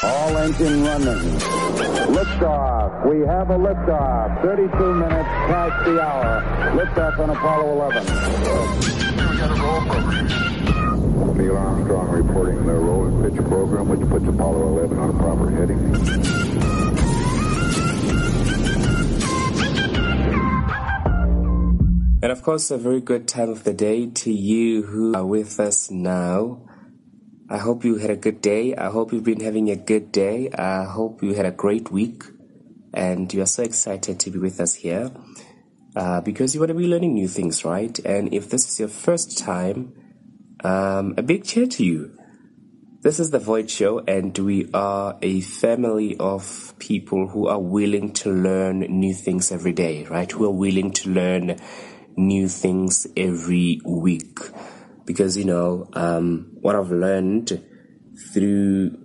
All engine running. Liftoff. We have a liftoff. 32 minutes past the hour. Liftoff on Apollo 11. Neil Armstrong reporting the roll and pitch program, which puts Apollo 11 on a proper heading. And of course, a very good time of the day to you who are with us now. I hope you had a good day. I hope you've been having a good day. I hope you had a great week and you are so excited to be with us here uh, because you want to be learning new things, right? And if this is your first time, um, a big cheer to you. This is the Void Show, and we are a family of people who are willing to learn new things every day, right? Who are willing to learn new things every week. Because, you know, um, what I've learned through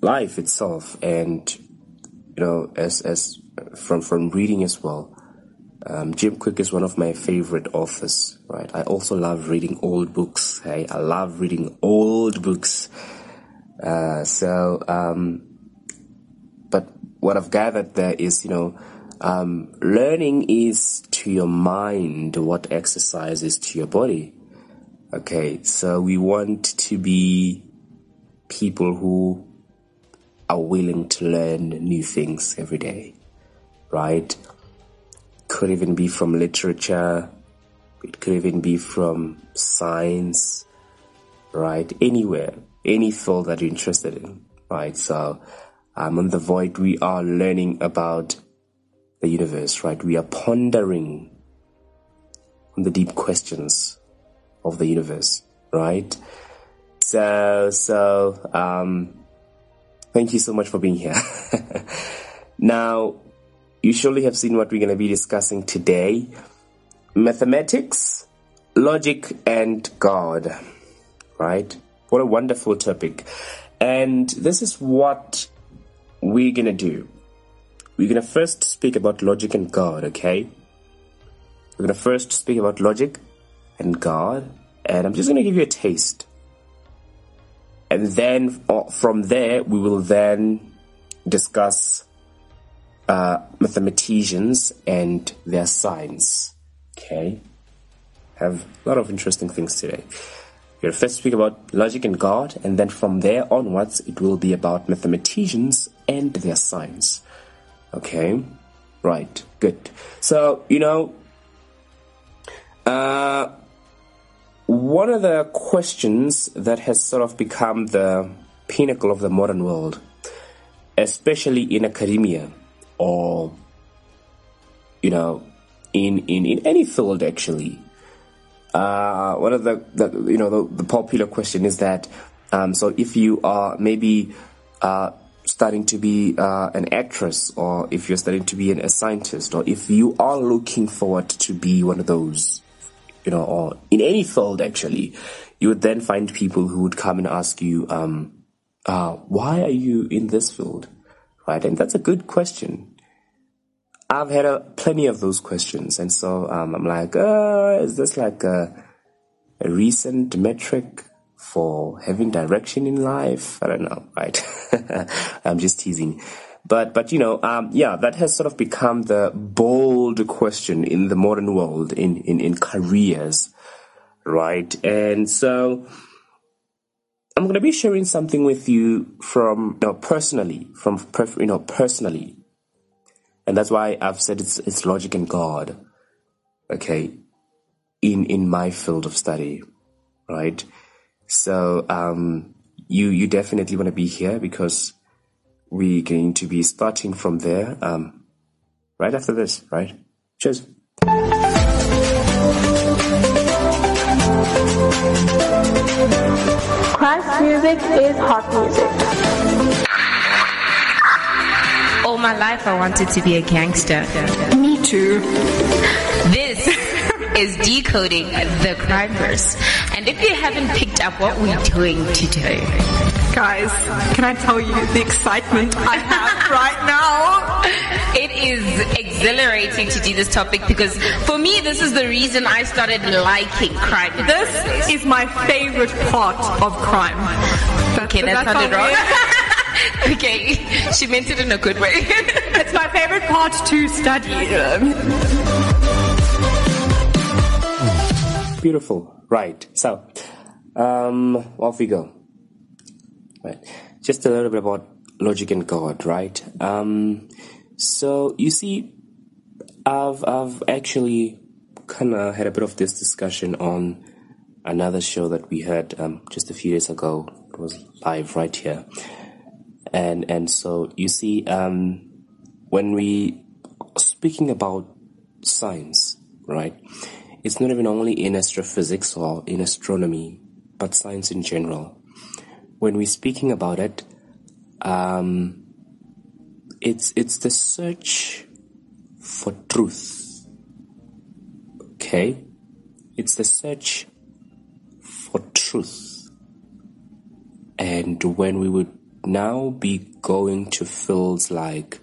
life itself and, you know, as, as from, from reading as well. Um, Jim Kwik is one of my favorite authors, right? I also love reading old books. Hey, I love reading old books. Uh, so, um, but what I've gathered there is, you know, um, learning is to your mind what exercise is to your body. Okay, so we want to be people who are willing to learn new things every day, right? Could even be from literature, it could even be from science, right? Anywhere, any field that you're interested in, right? So, um, on the void, we are learning about the universe, right? We are pondering on the deep questions of the universe, right? So, so, um, thank you so much for being here. now, you surely have seen what we're going to be discussing today mathematics, logic, and God, right? What a wonderful topic. And this is what we're going to do. We're going to first speak about logic and God, okay? We're going to first speak about logic and God, and I'm just going to give you a taste. And then uh, from there, we will then discuss uh, mathematicians and their science. Okay? Have a lot of interesting things today. We'll first speak about logic and God, and then from there onwards, it will be about mathematicians and their science. Okay? Right, good. So, you know, uh, one of the questions that has sort of become the pinnacle of the modern world, especially in academia or, you know, in, in, in any field actually, uh, one of the, the you know the, the, popular question is that um, so if you are maybe uh, starting to be uh, an actress or if you're starting to be an, a scientist or if you are looking forward to be one of those you know or in any field actually you would then find people who would come and ask you um, uh, why are you in this field right and that's a good question I've had a, plenty of those questions, and so um, I'm like, uh, is this like a, a recent metric for having direction in life? I don't know, right? I'm just teasing. But, but, you know, um, yeah, that has sort of become the bold question in the modern world, in, in, in careers, right? And so, I'm going to be sharing something with you from, you know, personally, from, you know, personally, and that's why I've said it's, it's logic and God. Okay. In, in my field of study. Right. So, um, you, you definitely want to be here because we're going to be starting from there, um, right after this, right? Cheers. Christ music is hot music. All my life I wanted to be a gangster. Me too. This is decoding the crime verse. And if you haven't picked up what we're doing today, guys, can I tell you the excitement I have right now? It is exhilarating to do this topic because for me, this is the reason I started liking crime. This is my favorite part of crime. okay, that sounded wrong. Okay, she meant it in a good way. It's my favorite part to study. Beautiful. Right. So, um, off we go. Right. Just a little bit about logic and God, right? Um, so you see, I've I've actually kind of had a bit of this discussion on another show that we had um, just a few days ago. It was live right here, and and so you see, um, when we speaking about science, right? It's not even only in astrophysics or in astronomy, but science in general. When we're speaking about it, um, it's it's the search for truth. Okay, it's the search for truth, and when we would now be going to fields like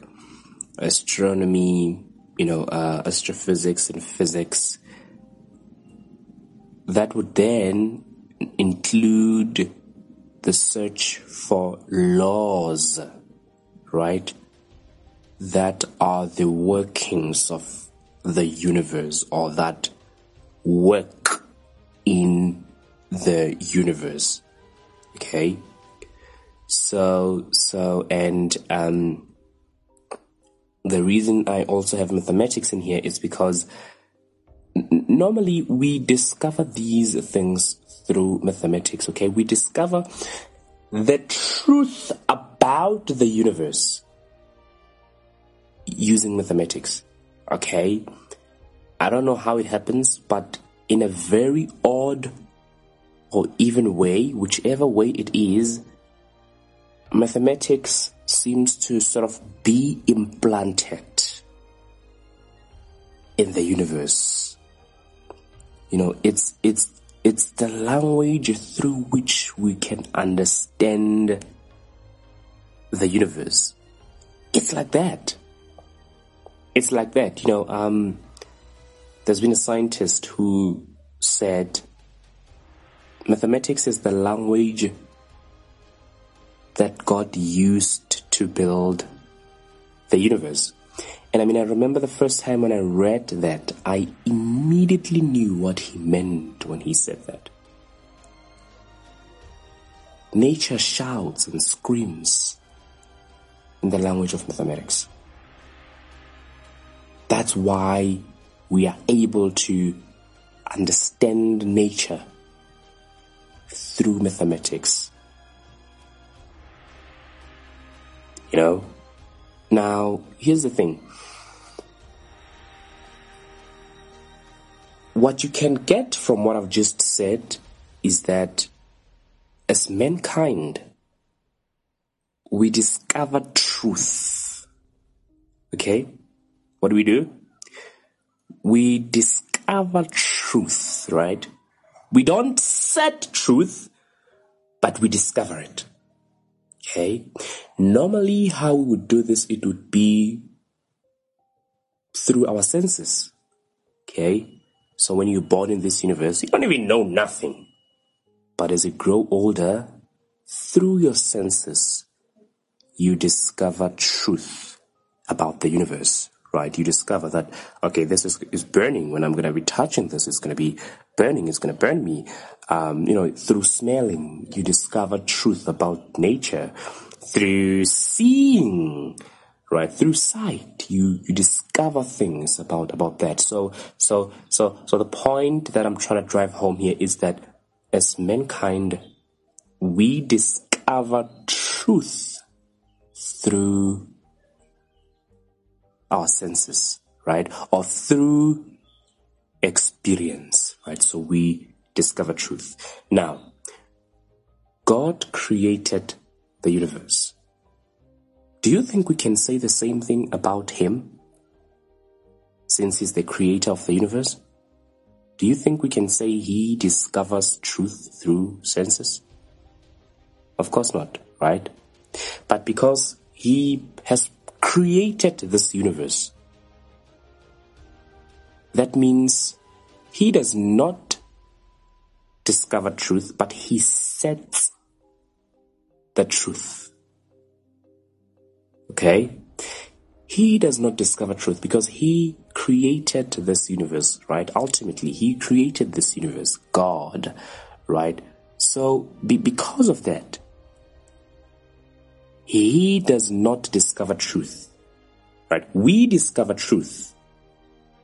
astronomy, you know, uh, astrophysics and physics, that would then include the search for laws, right? That are the workings of the universe or that work in the universe. Okay? So, so, and, um, the reason I also have mathematics in here is because normally we discover these things through mathematics, okay? We discover the truth about the universe using mathematics, okay? I don't know how it happens, but in a very odd or even way, whichever way it is, mathematics seems to sort of be implanted in the universe. You know, it's it's it's the language through which we can understand the universe. It's like that. It's like that. You know, um, there's been a scientist who said mathematics is the language that God used to build the universe. And I mean, I remember the first time when I read that, I immediately knew what he meant when he said that. Nature shouts and screams in the language of mathematics. That's why we are able to understand nature through mathematics. You know? Now, here's the thing. What you can get from what I've just said is that as mankind, we discover truth. Okay? What do we do? We discover truth, right? We don't set truth, but we discover it. Okay? Normally, how we would do this, it would be through our senses. Okay? So when you're born in this universe, you don't even know nothing. But as you grow older, through your senses, you discover truth about the universe, right? You discover that, okay, this is, is burning. When I'm going to be touching this, it's going to be burning. It's going to burn me. Um, you know, through smelling, you discover truth about nature. Through seeing, right? Through sight, you, you discover things about, about that. So, so, so, so the point that I'm trying to drive home here is that as mankind, we discover truth through our senses, right? Or through experience, right? So we discover truth. Now, God created the universe. Do you think we can say the same thing about Him? Since He's the creator of the universe? Do you think we can say He discovers truth through senses? Of course not, right? But because He has created this universe, that means He does not discover truth, but He sets the truth. Okay? He does not discover truth because he created this universe, right? Ultimately, he created this universe, God, right? So, be, because of that, he does not discover truth, right? We discover truth,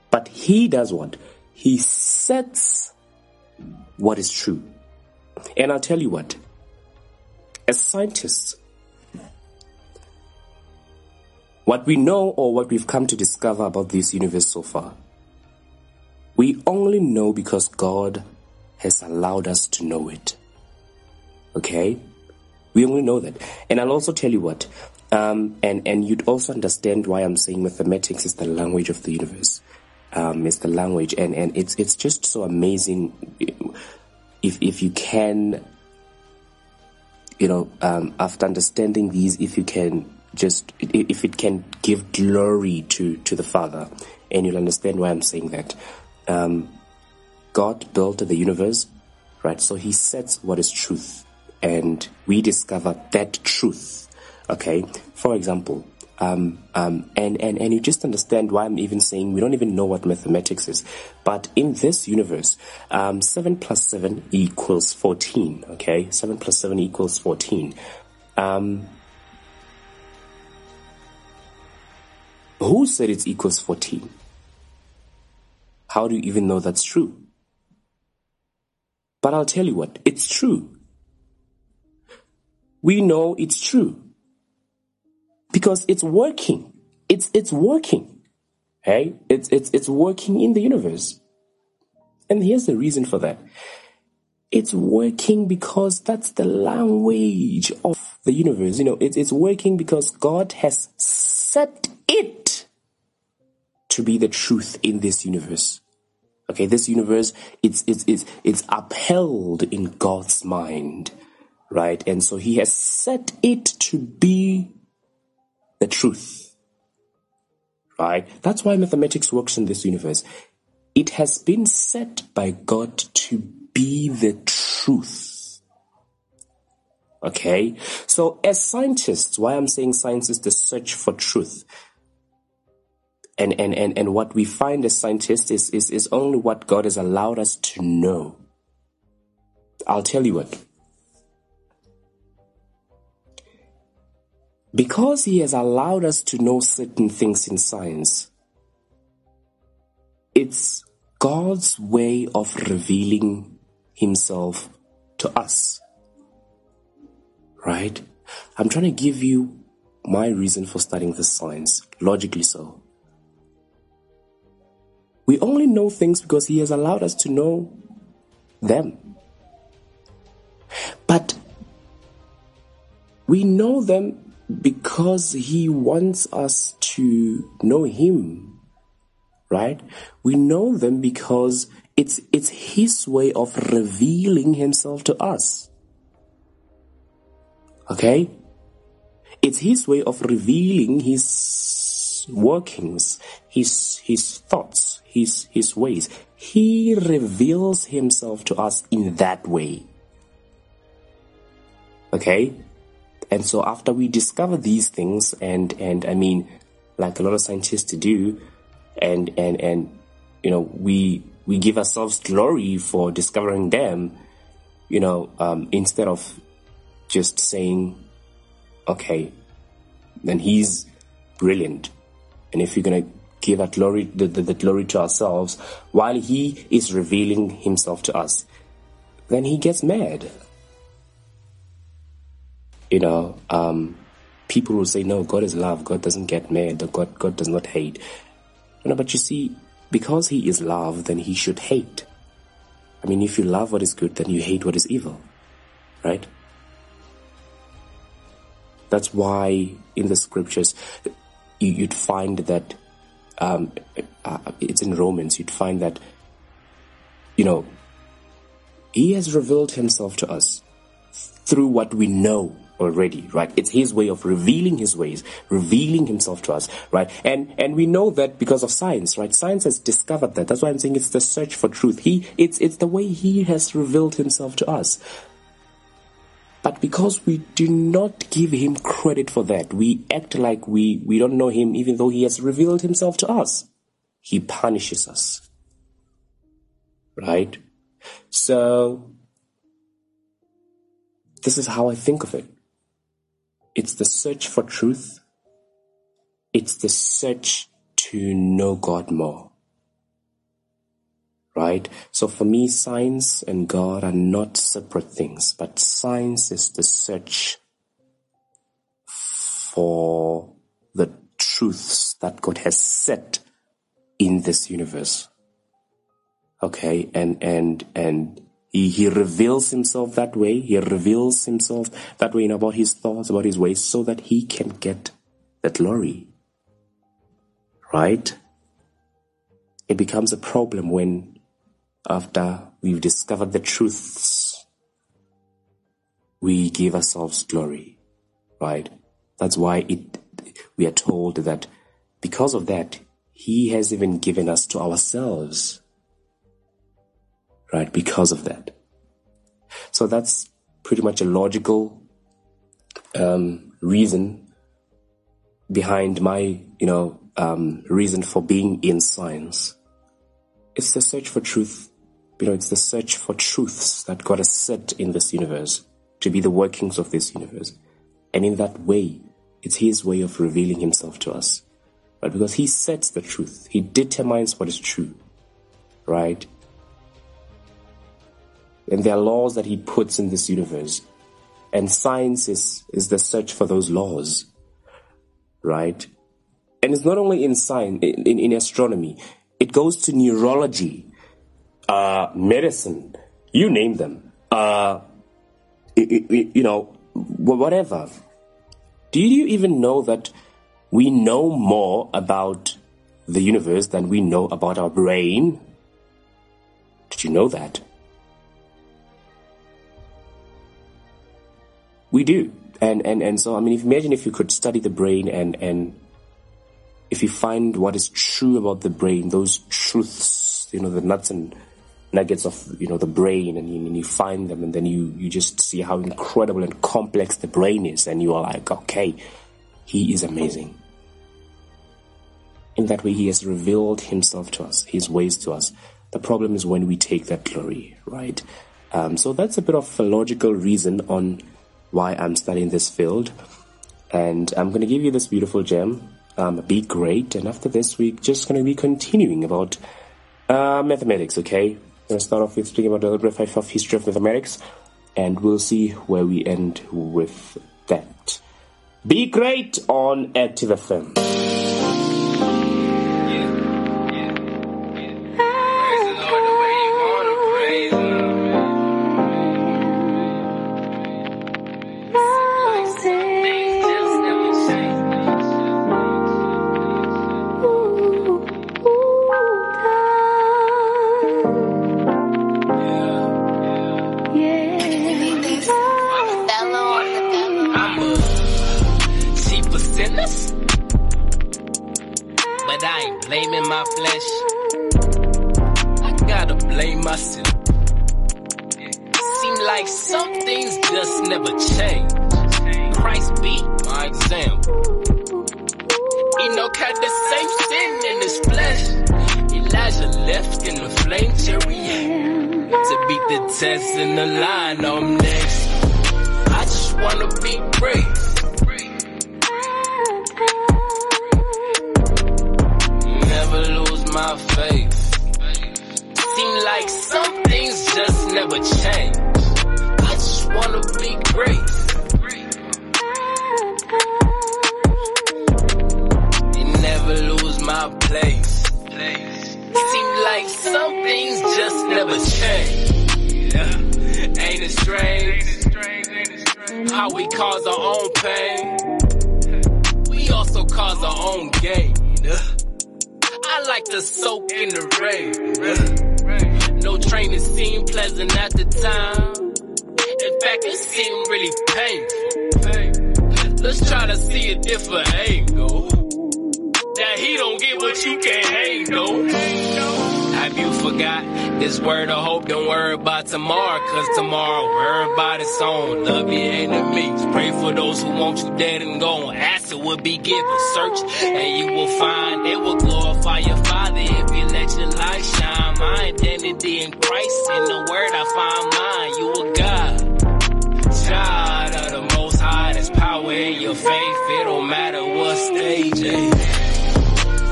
but he does what? He sets what is true. And I'll tell you what, as scientists, what we know or what we've come to discover about this universe so far, we only know because God has allowed us to know it. Okay? We only know that. And I'll also tell you what, um, and, and you'd also understand why I'm saying mathematics is the language of the universe. Um, it's the language and, and it's, it's just so amazing if, if you can, you know, um, after understanding these, if you can just if it can give glory to to the Father, and you'll understand why I'm saying that. Um, God built the universe, right? So He sets what is truth, and we discover that truth. Okay, for example, um, um, and, and, and you just understand why I'm even saying we don't even know what mathematics is. But in this universe, um, 7 plus 7 equals 14, okay? 7 plus 7 equals 14. Um, Who said it equals 14? How do you even know that's true? But I'll tell you what, it's true. We know it's true. Because it's working. It's, it's working. Hey, it's, it's, it's working in the universe. And here's the reason for that. It's working because that's the language of the universe. You know, it's, it's working because God has set it be the truth in this universe. Okay, this universe, it's, it's, it's, it's upheld in God's mind, right? And so he has set it to be the truth, right? That's why mathematics works in this universe. It has been set by God to be the truth. Okay? So as scientists, why I'm saying science is the search for truth and, and, and, and what we find as scientists is, is, is only what God has allowed us to know. I'll tell you what. Because He has allowed us to know certain things in science, it's God's way of revealing Himself to us. Right? I'm trying to give you my reason for studying this science, logically so. We only know things because He has allowed us to know them. But we know them because He wants us to know Him, right? We know them because it's, it's His way of revealing Himself to us. Okay? It's His way of revealing His workings, His, His thoughts, his, his ways. He reveals himself to us in that way. Okay? And so after we discover these things and, and I mean, like a lot of scientists do, and, and, and, you know, we, we give ourselves glory for discovering them, you know, um, instead of just saying, okay, then he's brilliant. And if you're going to give that glory, the, the, the glory to ourselves while he is revealing himself to us, then he gets mad. You know, um, people will say, no, God is love. God doesn't get mad. God, God does not hate. You know, but you see, because he is love, then he should hate. I mean, if you love what is good, then you hate what is evil. Right? That's why in the scriptures, you'd find that um, uh, it's in Romans, you'd find that, you know, he has revealed himself to us through what we know already, right? It's his way of revealing his ways, revealing himself to us, right? And and we know that because of science, right? Science has discovered that. That's why I'm saying it's the search for truth. He it's it's the way he has revealed himself to us. But because we do not give him credit for that, we act like we, we don't know him even though he has revealed himself to us. He punishes us. Right? So, this is how I think of it. It's the search for truth. It's the search to know God more. Right? So for me, science and God are not separate things, but science is the search for the truths that God has set in this universe. Okay, and and and he, he reveals himself that way. He reveals himself that way about his thoughts, about his ways, so that he can get the glory. Right? It becomes a problem when, after we've discovered the truths, we give ourselves glory. Right? That's why it, we are told that because of that, he has even given us to ourselves right? Because of that. So that's pretty much a logical um, reason behind my, you know, um, reason for being in science. It's the search for truth. You know, it's the search for truths that God has set in this universe to be the workings of this universe. And in that way, it's His way of revealing Himself to us. But Because He sets the truth. He determines what is true. Right? And there are laws that he puts in this universe. And science is, is the search for those laws. Right? And it's not only in science, in, in, in astronomy, it goes to neurology, uh, medicine, you name them. Uh, you know, whatever. Do you even know that we know more about the universe than we know about our brain? Did you know that? We do. And, and, and so, I mean, if, imagine if you could study the brain and, and if you find what is true about the brain, those truths, you know, the nuts and nuggets of, you know, the brain and you, and you find them and then you, you just see how incredible and complex the brain is and you are like, okay, he is amazing. In that way, he has revealed himself to us, his ways to us. The problem is when we take that glory, right? Um, so that's a bit of a logical reason on why I'm studying this field. And I'm going to give you this beautiful gem, um, Be Great. And after this, we're just going to be continuing about uh, mathematics, okay? Going to start off with speaking about a little bit of history of mathematics, and we'll see where we end with that. Be Great on Active FM. never change. I just wanna be great. And never lose my place. Seems like some things just never change. Yeah. Ain't it strange? How we cause our own pain. We also cause our own gain. I like to soak in the rain. No training seemed pleasant at the time. In fact, it seemed really painful. Let's try to see a different angle. That he don't get what you can't handle. Have you forgot this word of hope? Don't worry about tomorrow, cause tomorrow worry about its own. Love your enemies. Pray for those who want you dead and gone. Answer will be given. Search and you will find. It will glorify your Father shine. My identity in Christ. In the word I find mine. You a God. Child of the most high. There's power in your faith. It don't matter what stage. Eh?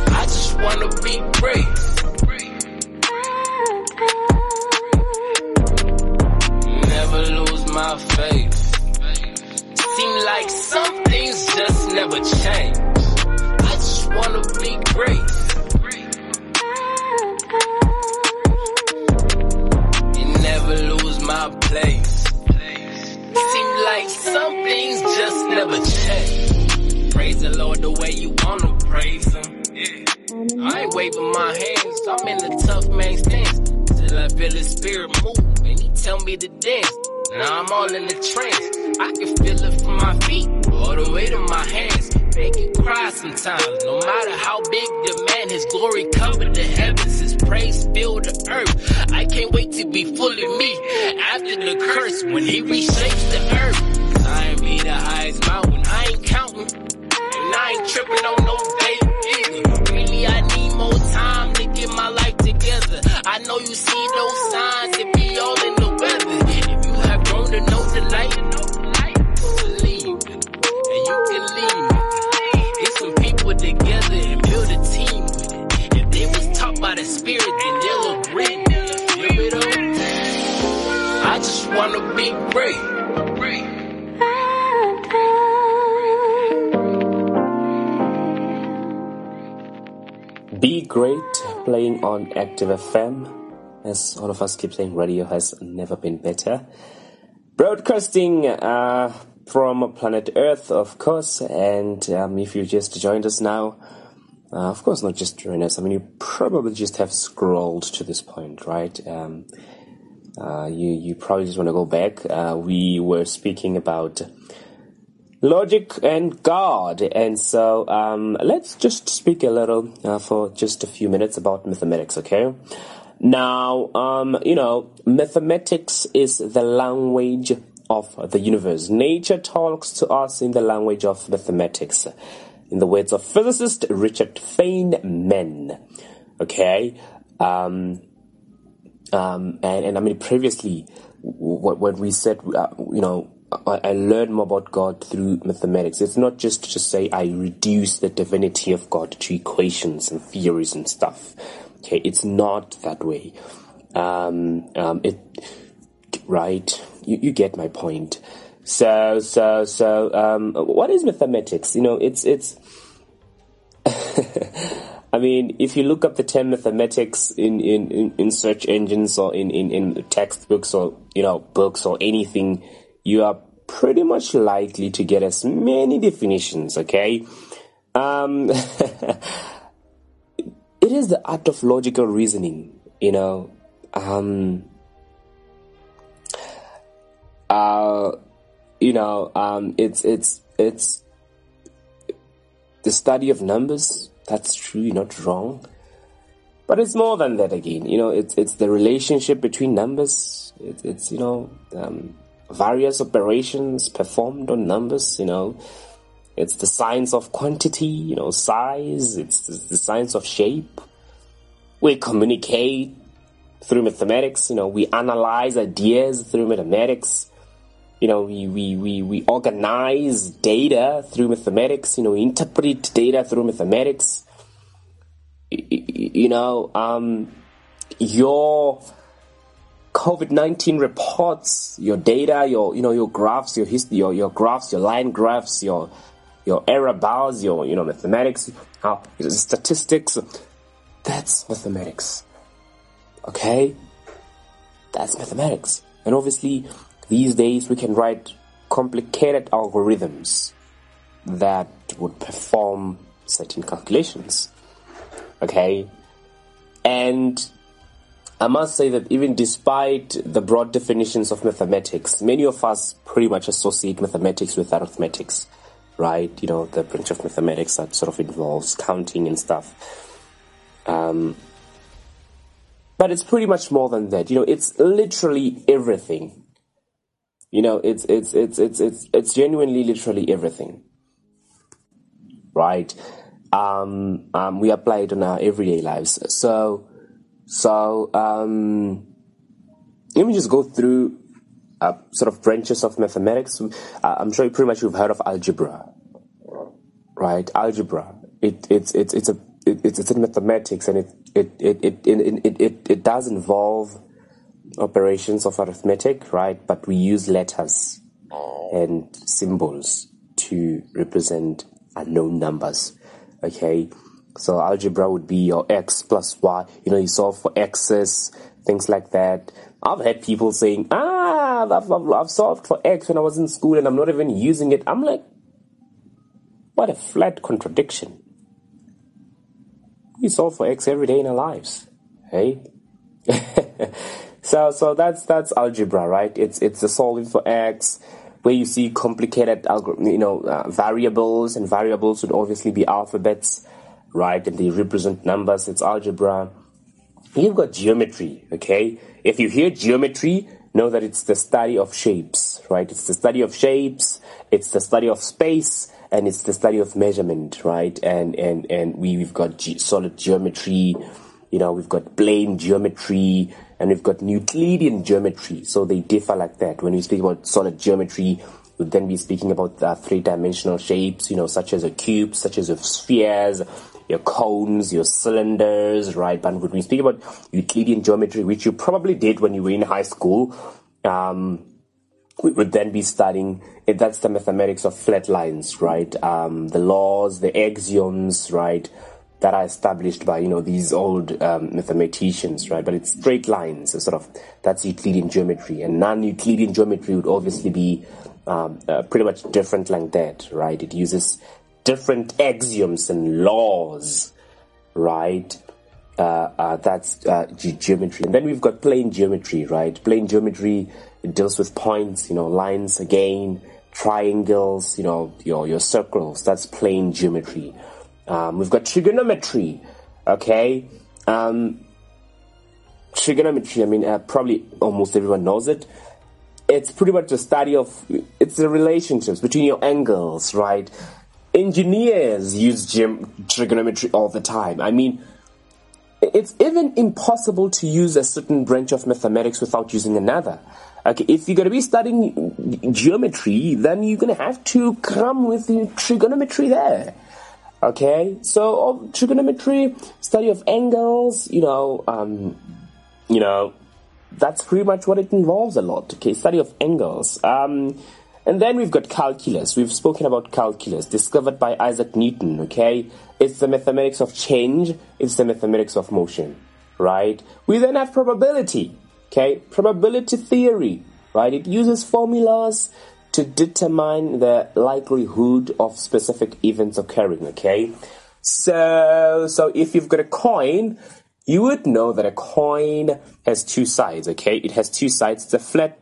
I just wanna be great. Never lose my faith. Seem like some things just never change. I just wanna be great. My place. Seem like some things just never change. Praise the Lord the way you wanna praise Him. Yeah. I ain't waving my hands, I'm in the tough man stance. Till I feel His spirit move, and He tell me to dance. Now I'm all in the trance. I can feel it from my feet, all the way to my hands. Make you cry sometimes, no matter how big the man, His glory covered the heavens, His praise filled the earth. I can't wait to be fully me after the curse when He reshapes the earth. I ain't be the highest mountain, I ain't counting. And I ain't tripping on no date Great playing on Active FM. As all of us keep saying, radio has never been better. Broadcasting uh, from planet Earth, of course. And um, if you just joined us now, uh, of course, not just join us. I mean, you probably just have scrolled to this point, right? Um, uh, you you probably just want to go back. Uh, we were speaking about logic and God, and so um, let's just speak a little uh, for just a few minutes about mathematics, okay? Now, um, you know, mathematics is the language of the universe. Nature talks to us in the language of mathematics. In the words of physicist Richard Feynman. Okay? Um, um, and, and I mean, previously, what, what we said, uh, you know, I, I learned more about God through mathematics. It's not just to say I reduce the divinity of God to equations and theories and stuff. Okay, it's not that way. Um, um, it, right? You, you get my point. So, so, so, um, what is mathematics? You know, it's, it's, I mean, if you look up the term mathematics in, in, in, in search engines or in, in, in textbooks or, you know, books or anything, you are pretty much likely to get as many definitions, okay? Um, it is the art of logical reasoning, you know. Um, uh, you know, um, it's it's it's the study of numbers. That's true, you're not wrong. But it's more than that again. You know, it's it's the relationship between numbers. It, it's you know um, various operations performed on numbers. You know, it's the science of quantity. You know, size. It's the, science of shape. We communicate through mathematics. You know, we analyze ideas through mathematics you know we, we, we, we organize data through mathematics you know interpret data through mathematics you know um, your covid-19 reports your data your you know your graphs your history your, your graphs your line graphs your your error bars your you know mathematics uh, statistics that's mathematics okay that's mathematics and obviously these days, we can write complicated algorithms that would perform certain calculations. Okay? And I must say that even despite the broad definitions of mathematics, many of us pretty much associate mathematics with arithmetics, right? You know, the branch of mathematics that sort of involves counting and stuff. Um, but it's pretty much more than that. You know, it's literally everything. You know, it's it's it's it's it's it's genuinely literally everything. Right? Um, um, we apply it on our everyday lives. So, so um, let me just go through uh, sort of branches of mathematics. Uh, I'm sure you pretty much you've heard of algebra, right? Algebra. It it's it's it's a it, it's it's in mathematics and it it it it it, it, it does involve operations of arithmetic, right? But we use letters and symbols to represent unknown numbers. Okay, so algebra would be your x plus y. You know, you solve for x's, things like that. I've had people saying, ah, I've, I've, I've solved for x when I was in school and I'm not even using it. I'm like, what a flat contradiction. We solve for x every day in our lives, hey? so, so that's that's algebra, right? It's it's the solving for x, where you see complicated, you know, uh, variables, and variables would obviously be alphabets, right? And they represent numbers. It's algebra. You've got geometry, okay? If you hear geometry, know that it's the study of shapes, right? It's the study of shapes, it's the study of space, and it's the study of measurement, right? And and and we, we've got ge- solid geometry, you know, we've got plane geometry, and we've got Euclidean geometry. So they differ like that. When we speak about solid geometry, we'd then be speaking about uh, three-dimensional shapes, you know, such as a cube, such as a spheres, your cones, your cylinders, right? But when we speak about Euclidean geometry, which you probably did when you were in high school, um, we would then be studying that's the mathematics of flat lines, right? Um, the laws, the axioms, right? That are established by you know these old um, mathematicians, right? But it's straight lines, so sort of that's Euclidean geometry, and non-Euclidean geometry would obviously be um, uh, pretty much different like that, right? It uses different axioms and laws, right? Uh, uh, that's uh, ge- geometry. And then we've got plane geometry, right? Plane geometry deals with points, you know, lines again, triangles, you know, your your circles. That's plane geometry. Um, we've got trigonometry, okay. Um, trigonometry. I mean, uh, probably almost everyone knows it. It's pretty much the study of it's the relationships between your angles, right? Engineers use gem- trigonometry all the time. I mean, it's even impossible to use a certain branch of mathematics without using another. Okay, if you're going to be studying geometry, then you're going to have to come with trigonometry there. Okay, so trigonometry, study of angles, you know, um, you know, that's pretty much what it involves a lot. Okay, study of angles. Um, and then we've got calculus. We've spoken about calculus, discovered by Isaac Newton, okay? It's the mathematics of change, it's the mathematics of motion, right? We then have probability, okay? Probability theory, right? It uses formulas to determine the likelihood of specific events occurring, okay? So, so if you've got a coin, you would know that a coin has two sides, okay? It has two sides. It's a flat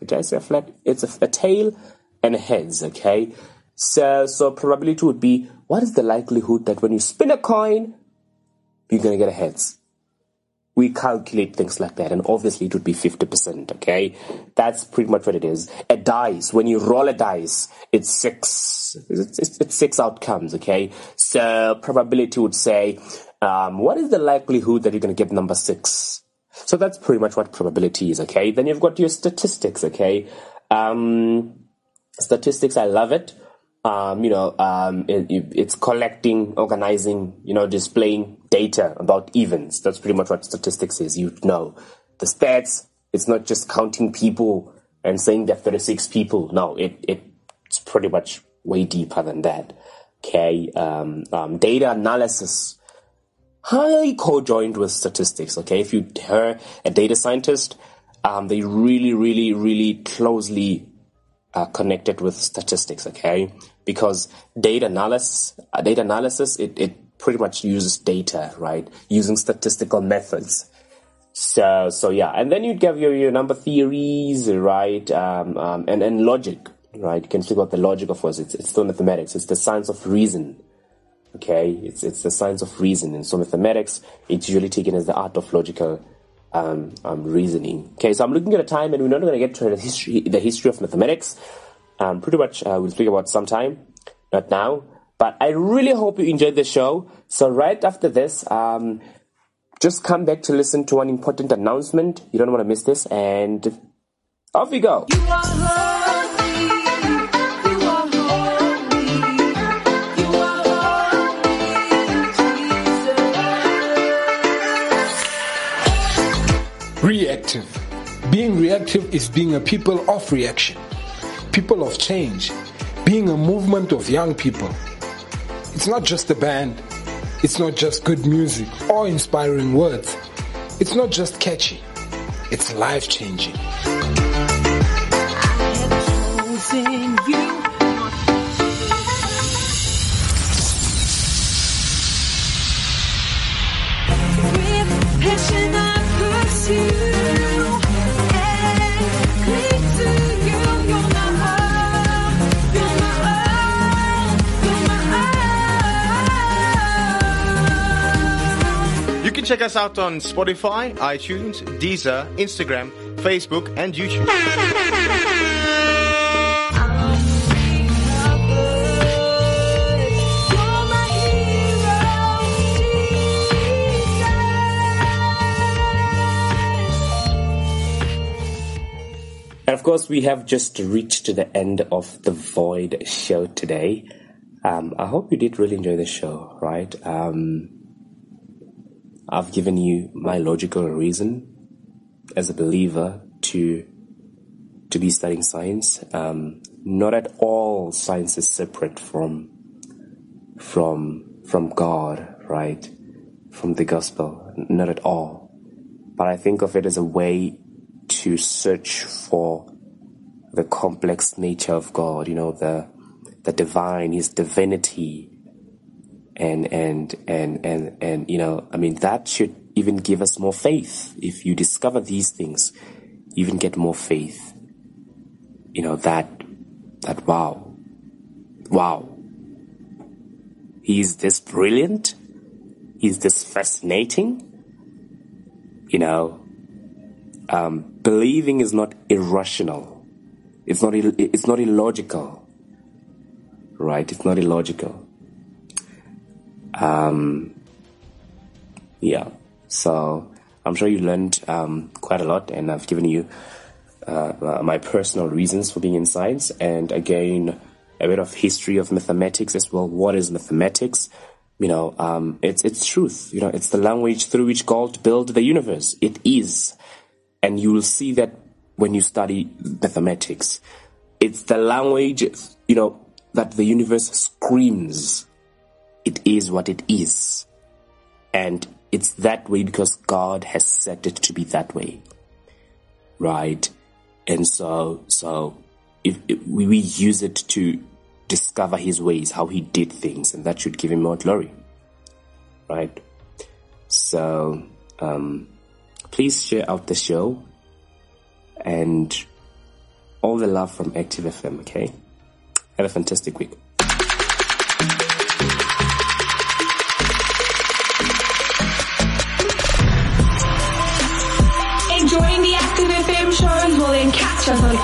did I say a flat? It's a, a tail and heads, okay? So, so probability would be, what is the likelihood that when you spin a coin, you're gonna get a heads? We calculate things like that, and obviously it would be 50%, okay? That's pretty much what it is. A dice, when you roll a dice, it's six, it's, it's, it's six outcomes, okay? So probability would say, um, what is the likelihood that you're gonna get number six? So that's pretty much what probability is, okay? Then you've got your statistics, okay? Um, statistics, I love it. Um, you know, um, it, it's collecting, organizing, you know, displaying data about events. That's pretty much what statistics is. You know, the stats, it's not just counting people and saying that 36 people. No, it, it it's pretty much way deeper than that. Okay. Um, um, data analysis highly co-joined with statistics. Okay, if you hear a data scientist, um, they really, really, really closely uh, connected with statistics. Okay, because data analysis, uh, data analysis, it, it pretty much uses data, right, using statistical methods. So, so yeah, and then you'd give your, your number theories, right, um, um, and and logic, right. You can speak about the logic of course. It's it's still mathematics. It's the science of reason Okay, it's it's the science of reason. and so mathematics, it's usually taken as the art of logical um, um, reasoning. Okay, so I'm looking at a time, and we're not going to get to the history, the history of mathematics. Um, pretty much, uh, we'll speak about some time, not now. But I really hope you enjoyed the show. So right after this, um, just come back to listen to one important announcement. You don't want to miss this, and off we go. Reactive. Being reactive is being a people of reaction, people of change, being a movement of young people. It's not just a band, it's not just good music or inspiring words, it's not just catchy, it's life changing. Can check us out on Spotify, iTunes, Deezer, Instagram, Facebook, and YouTube. And of course, we have just reached the end of the Void show today. Um, I hope you did really enjoy the show, right? Um, I've given you my logical reason as a believer to to be studying science. Um, not at all science is separate from from from God, right? From the gospel. Not at all. But I think of it as a way to search for the complex nature of God, you know, the the divine, his divinity, and and and and and you know, I mean that should even give us more faith. If you discover these things, you even get more faith. You know, that that wow. Wow. He's this brilliant. He's this fascinating. You know, um, believing is not irrational. It's not. It's not illogical. Right? It's not illogical. Um. Yeah. So I'm sure you learned um, quite a lot, and I've given you uh, uh, my personal reasons for being in science, and again a bit of history of mathematics as well. What is mathematics? You know, um, it's it's truth. You know, it's the language through which God built the universe. It is, and you will see that when you study mathematics. It's the language, you know, that the universe screams. It is what it is, and it's that way because God has set it to be that way, right? And so, so if, if we, use it to discover His ways, how He did things, and that should give Him more glory, right? So, um, please share out the show and all the love from Active FM. Okay, have a fantastic week.